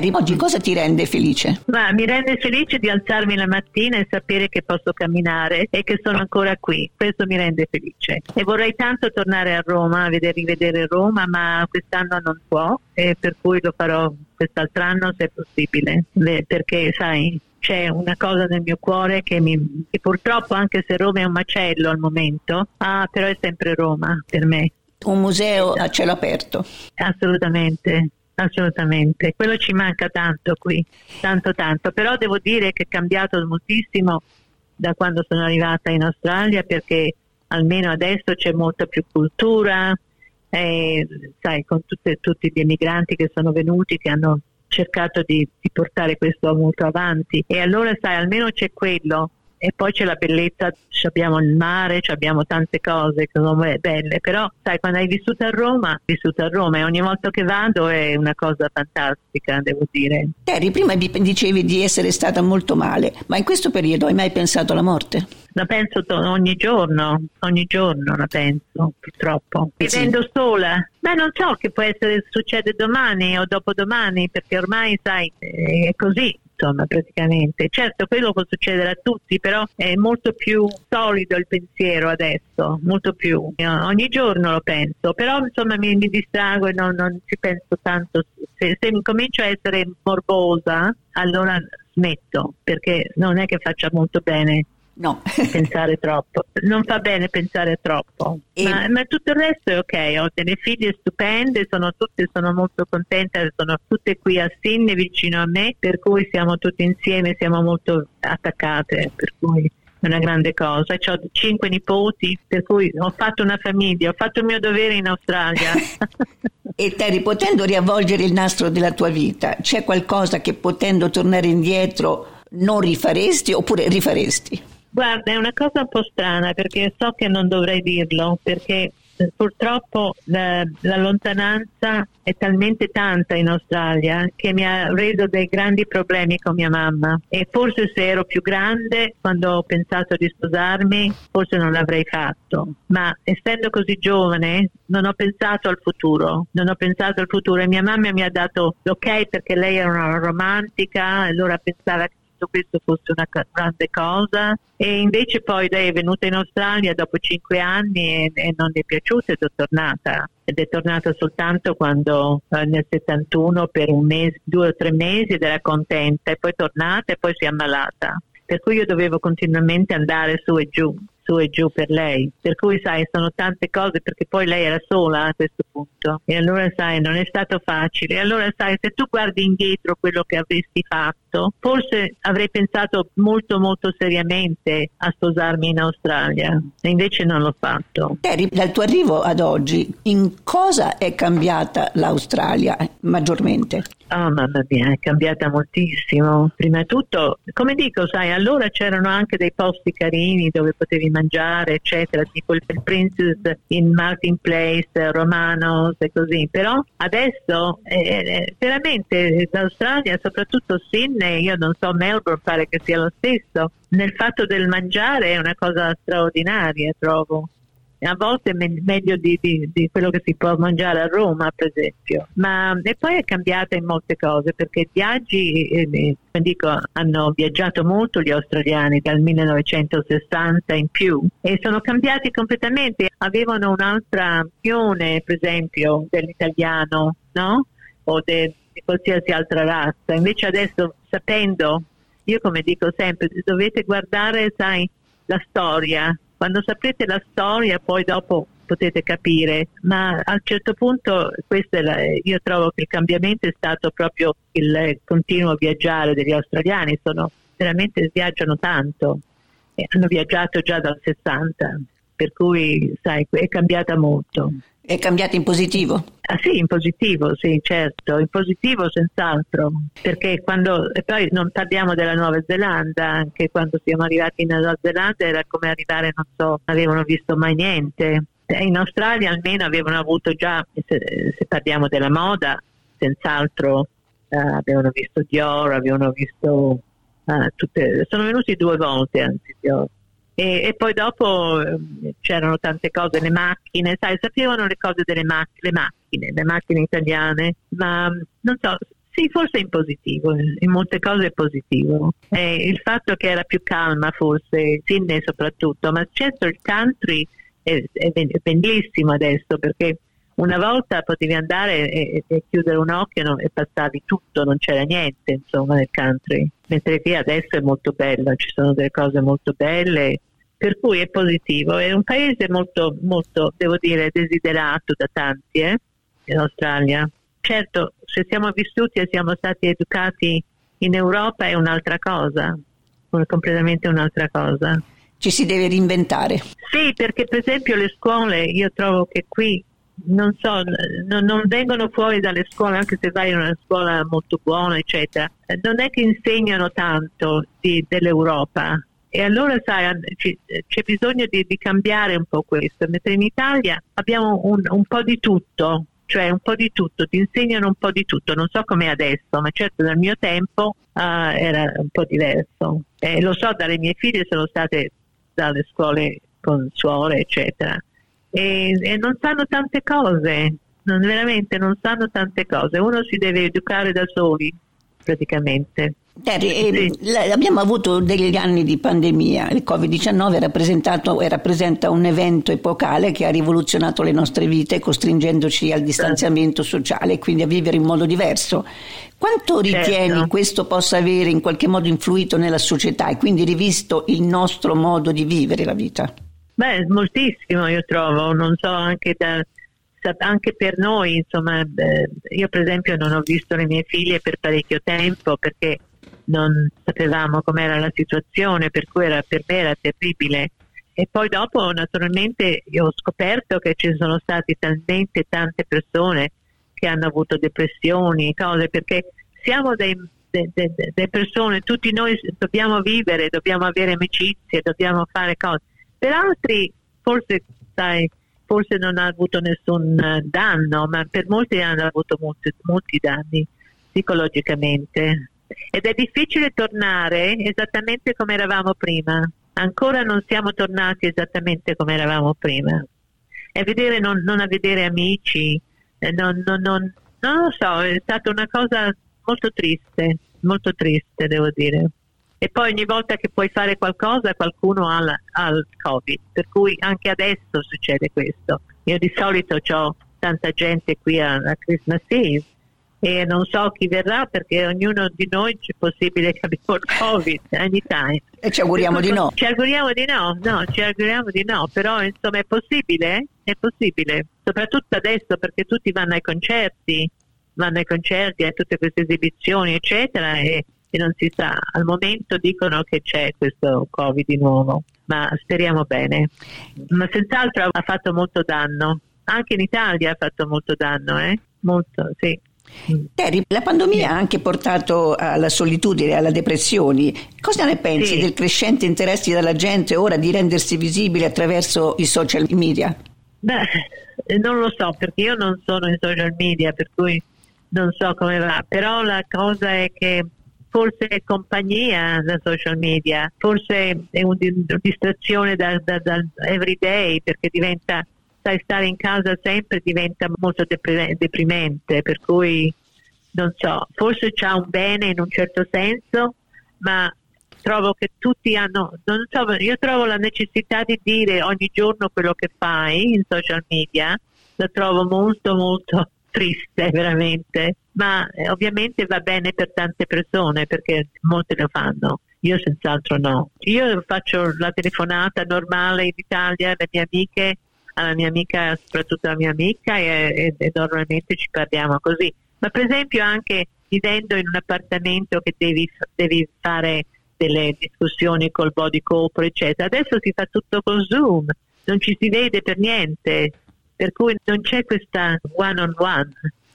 Terry, oggi cosa ti rende felice? Ma mi rende felice di alzarmi la mattina e sapere che posso camminare e che sono ancora qui. Questo mi rende felice. E vorrei tanto tornare a Roma, a vedere, rivedere Roma, ma quest'anno non può e per cui lo farò quest'altro anno se è possibile. Perché, sai, c'è una cosa nel mio cuore che, mi, che purtroppo, anche se Roma è un macello al momento, ah, però è sempre Roma per me. Un museo a cielo aperto. Assolutamente, assolutamente. Quello ci manca tanto qui, tanto tanto. Però devo dire che è cambiato moltissimo da quando sono arrivata in Australia perché almeno adesso c'è molta più cultura, eh, sai, con tutte, tutti gli emigranti che sono venuti, che hanno cercato di, di portare questo molto avanti. E allora, sai, almeno c'è quello e poi c'è la bellezza, abbiamo il mare, abbiamo tante cose che sono belle, però sai quando hai vissuto a Roma, vissuto a Roma e ogni volta che vado è una cosa fantastica, devo dire. Terry, prima dicevi di essere stata molto male, ma in questo periodo hai mai pensato alla morte? La penso to- ogni giorno, ogni giorno la penso, purtroppo. Sì. Vivendo sola, Beh, non so che può essere succede domani o dopodomani, perché ormai, sai, è così insomma, praticamente. Certo, quello può succedere a tutti, però è molto più solido il pensiero adesso, molto più. Ogni giorno lo penso, però insomma mi, mi distrago e non, non, ci penso tanto. Se, se comincio a essere morbosa, allora smetto, perché non è che faccia molto bene No. pensare troppo. Non fa bene pensare troppo. E... Ma, ma, tutto il resto è ok. Ho delle figlie stupende, sono tutte, sono molto contenta, sono tutte qui a Sydney vicino a me, per cui siamo tutti insieme, siamo molto attaccate, per cui è una grande cosa. Ho cinque nipoti, per cui ho fatto una famiglia, ho fatto il mio dovere in Australia. e Terry, potendo riavvolgere il nastro della tua vita, c'è qualcosa che potendo tornare indietro non rifaresti oppure rifaresti? Guarda, è una cosa un po' strana perché so che non dovrei dirlo, perché eh, purtroppo la, la, lontananza è talmente tanta in Australia che mi ha reso dei grandi problemi con mia mamma. E forse se ero più grande quando ho pensato di sposarmi forse non l'avrei fatto. Ma essendo così giovane non ho pensato al futuro. Non ho pensato al futuro. E mia mamma mi ha dato l'ok perché lei era una romantica allora pensava che tutto questo fosse una grande cosa. E invece poi lei è venuta in Australia dopo cinque anni e, e non le è piaciuta ed è tornata. Ed è tornata soltanto quando eh, nel 71 per un mese, due o tre mesi ed era contenta. E poi è tornata e poi si è ammalata. Per cui io dovevo continuamente andare su e giù su e giù per lei. Per cui, sai, sono tante cose perché poi lei era sola a questo punto. E allora, sai, non è stato facile. E allora, sai, se tu guardi indietro quello che avresti fatto, forse avrei pensato molto, molto seriamente a sposarmi in Australia. E invece non l'ho fatto. Terry, dal tuo arrivo ad oggi, in cosa è cambiata l'Australia maggiormente? Oh mamma mia, è cambiata moltissimo. Prima di tutto, come dico, sai, allora c'erano anche dei posti carini dove potevi mangiare, eccetera, tipo il Princess in Martin Place, Romanos e così. Però adesso eh, veramente l'Australia, soprattutto Sydney, io non so, Melbourne pare che sia lo stesso, nel fatto del mangiare è una cosa straordinaria, trovo a volte è meglio di, di, di, quello che si può mangiare a Roma, per esempio. Ma, e poi è cambiata in molte cose perché viaggi, eh, dico, hanno viaggiato molto gli australiani dal 1960 in più e sono cambiati completamente. Avevano un'altra visione, per esempio, dell'italiano, no? O de, di qualsiasi altra razza. Invece adesso, sapendo, io come dico sempre, dovete guardare, sai, la storia quando saprete la storia poi dopo potete capire, ma a un certo punto la, io trovo che il cambiamento è stato proprio il continuo viaggiare degli australiani, sono, veramente viaggiano tanto, e hanno viaggiato già dal 60, per cui sai, è cambiata molto. È cambiato in positivo? Ah, sì, in positivo, sì, certo, in positivo senz'altro, perché quando, e poi non parliamo della Nuova Zelanda, anche quando siamo arrivati in Nuova Zelanda era come arrivare, non so, non avevano visto mai niente. In Australia almeno avevano avuto già, se, se parliamo della moda, senz'altro eh, avevano visto Dior, avevano visto eh, tutte, sono venuti due volte anzi Dior e, e, poi dopo eh, c'erano tante cose, le macchine, sai, sapevano le cose delle mac- le macchine, le macchine italiane, ma non so, sì, forse in positivo, in molte cose è positivo. E il fatto che era più calma forse, Sydney soprattutto, ma certo il country è, è, bellissimo adesso perché una volta potevi andare e, e chiudere un occhio no, e passavi tutto, non c'era niente insomma nel country, mentre qui adesso è molto bello, ci sono delle cose molto belle per cui è positivo. È un paese molto, molto devo dire, desiderato da tanti eh, in Australia. Certo, se siamo vissuti e siamo stati educati in Europa è un'altra cosa, completamente un'altra cosa. Ci si deve reinventare. Sì, perché per esempio le scuole, io trovo che qui non so, non, non, vengono fuori dalle scuole, anche se vai in una scuola molto buona, eccetera, non è che insegnano tanto di, dell'Europa, e allora sai, c'è bisogno di, di, cambiare un po' questo, mentre in Italia abbiamo un, un, po' di tutto, cioè un po' di tutto, ti insegnano un po' di tutto, non so com'è adesso, ma certo nel mio tempo uh, era un po' diverso. E lo so, dalle mie figlie sono state dalle scuole con suore, eccetera, e, e non sanno tante cose, non, veramente non sanno tante cose, uno si deve educare da soli praticamente. Terry, eh, sì. abbiamo avuto degli anni di pandemia, il Covid-19 rappresenta un evento epocale che ha rivoluzionato le nostre vite costringendoci al distanziamento sociale e quindi a vivere in modo diverso. Quanto ritieni certo. questo possa avere in qualche modo influito nella società e quindi rivisto il nostro modo di vivere la vita? Beh, moltissimo io trovo, non so, anche da, anche per noi, insomma, io per esempio non ho visto le mie figlie per parecchio tempo perché non sapevamo com'era la situazione, per cui era, per me era terribile. E poi dopo naturalmente ho scoperto che ci sono state talmente tante persone che hanno avuto depressioni, cose, perché siamo dei, de, de, de persone, tutti noi dobbiamo vivere, dobbiamo avere amicizie, dobbiamo fare cose. Per altri forse, sai, forse non ha avuto nessun danno, ma per molti hanno avuto molti, molti danni psicologicamente ed è difficile tornare esattamente come eravamo prima. Ancora non siamo tornati esattamente come eravamo prima. E vedere, non, non a vedere amici, non, non, non, non lo so, è stata una cosa molto triste, molto triste devo dire. E poi ogni volta che puoi fare qualcosa qualcuno ha, ha il Covid, per cui anche adesso succede questo. Io di solito ho tanta gente qui a, a Christmas Eve e non so chi verrà perché ognuno di noi c'è possibile che abbiamo il Covid anytime. E ci auguriamo di no. Ci auguriamo di no, no, ci auguriamo di no, però insomma è possibile, è possibile, soprattutto adesso perché tutti vanno ai concerti, vanno ai concerti, a tutte queste esibizioni eccetera e, e non si sa, al momento dicono che c'è questo Covid di nuovo, ma speriamo bene. Ma senz'altro ha fatto molto danno, anche in Italia ha fatto molto danno, eh? Molto, sì. Terry, la pandemia ha anche portato alla solitudine, alla depressione. Cosa ne pensi sì. del crescente interesse della gente ora di rendersi visibile attraverso i social media? Beh, non lo so perché io non sono in social media, per cui non so come va, però la cosa è che forse è compagnia da social media, forse è una distrazione da, da, da everyday perché diventa sai, stare in casa sempre diventa molto deprimente, per cui non so, forse c'ha un bene in un certo senso, ma trovo che tutti hanno, non so, io trovo la necessità di dire ogni giorno quello che fai in social media, lo trovo molto molto triste veramente, ma eh, ovviamente va bene per tante persone perché molte lo fanno. Io senz'altro no. Io faccio la telefonata normale in Italia alle mie amiche alla mia amica, soprattutto alla mia amica e, e, e normalmente ci parliamo così. Ma per esempio anche vivendo in un appartamento che devi, devi fare delle discussioni col body corpo eccetera, adesso si fa tutto con Zoom, non ci si vede per niente, per cui non c'è questa one-on-one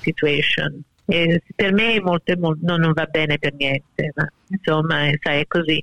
situation. E per me molto, molto, no, non va bene per niente, ma insomma, sai, è così.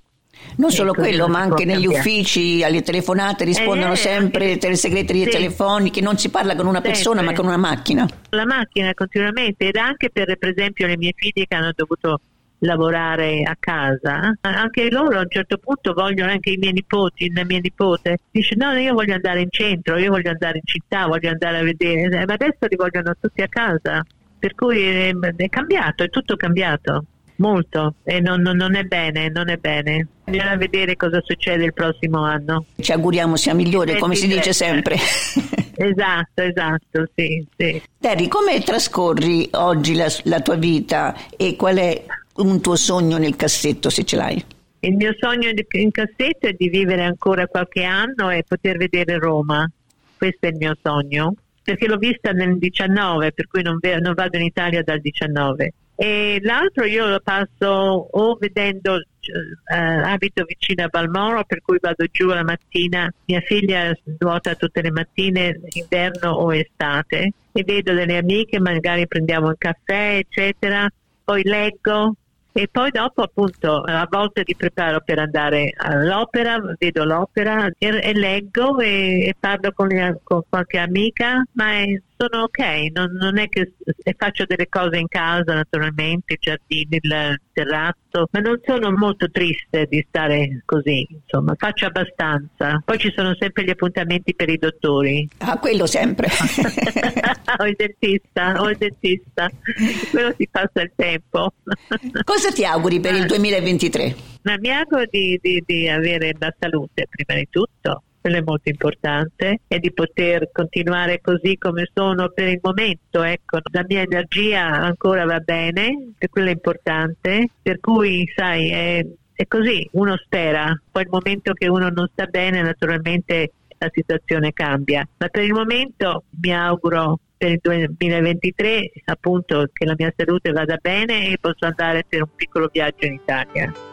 Non solo quello, ma anche negli cambiare. uffici, alle telefonate rispondono eh, sempre le segreterie sì. telefoniche, non si parla con una sempre. persona ma con una macchina. La macchina continuamente ed anche per, per esempio le mie figlie che hanno dovuto lavorare a casa, anche loro a un certo punto vogliono, anche i miei nipoti, la mia nipote, dice no, io voglio andare in centro, io voglio andare in città, voglio andare a vedere, ma adesso li vogliono tutti a casa, per cui è, è cambiato, è tutto cambiato molto e non, non, non, è bene, non è bene. Bisogna vedere cosa succede il prossimo anno. Ci auguriamo sia migliore, come si dice sempre. esatto, esatto, sì, sì. Terry, come trascorri oggi la, la tua vita e qual è un tuo sogno nel cassetto se ce l'hai? Il mio sogno in cassetto è di vivere ancora qualche anno e poter vedere Roma. Questo è il mio sogno, perché l'ho vista nel 19, per cui non, non vado in Italia dal 19 e l'altro io lo passo o vedendo eh, abito vicino a Balmoro per cui vado giù la mattina. Mia figlia nuota tutte le mattine inverno o estate e vedo delle amiche magari prendiamo un caffè eccetera. Poi leggo e poi dopo appunto a volte ti preparo per andare all'opera, vedo l'opera e, e leggo e, e parlo con, le, con, qualche amica, ma è, sono ok, non, non è che faccio delle cose in casa naturalmente, i giardini, il terrazzo, ma non sono molto triste di stare così, insomma, faccio abbastanza. Poi ci sono sempre gli appuntamenti per i dottori. Ah, quello sempre. o il dentista, o il dentista, quello si passa il tempo. Cosa ti auguri per il 2023? Ma mi auguro di, di, di avere la salute prima di tutto quello è molto importante e di poter continuare così come sono per il momento. Ecco, la mia energia ancora va bene, che quello è importante, per cui sai, è, è così, uno spera, poi il momento che uno non sta bene naturalmente la situazione cambia, ma per il momento mi auguro per il 2023 appunto che la mia salute vada bene e posso andare per un piccolo viaggio in Italia.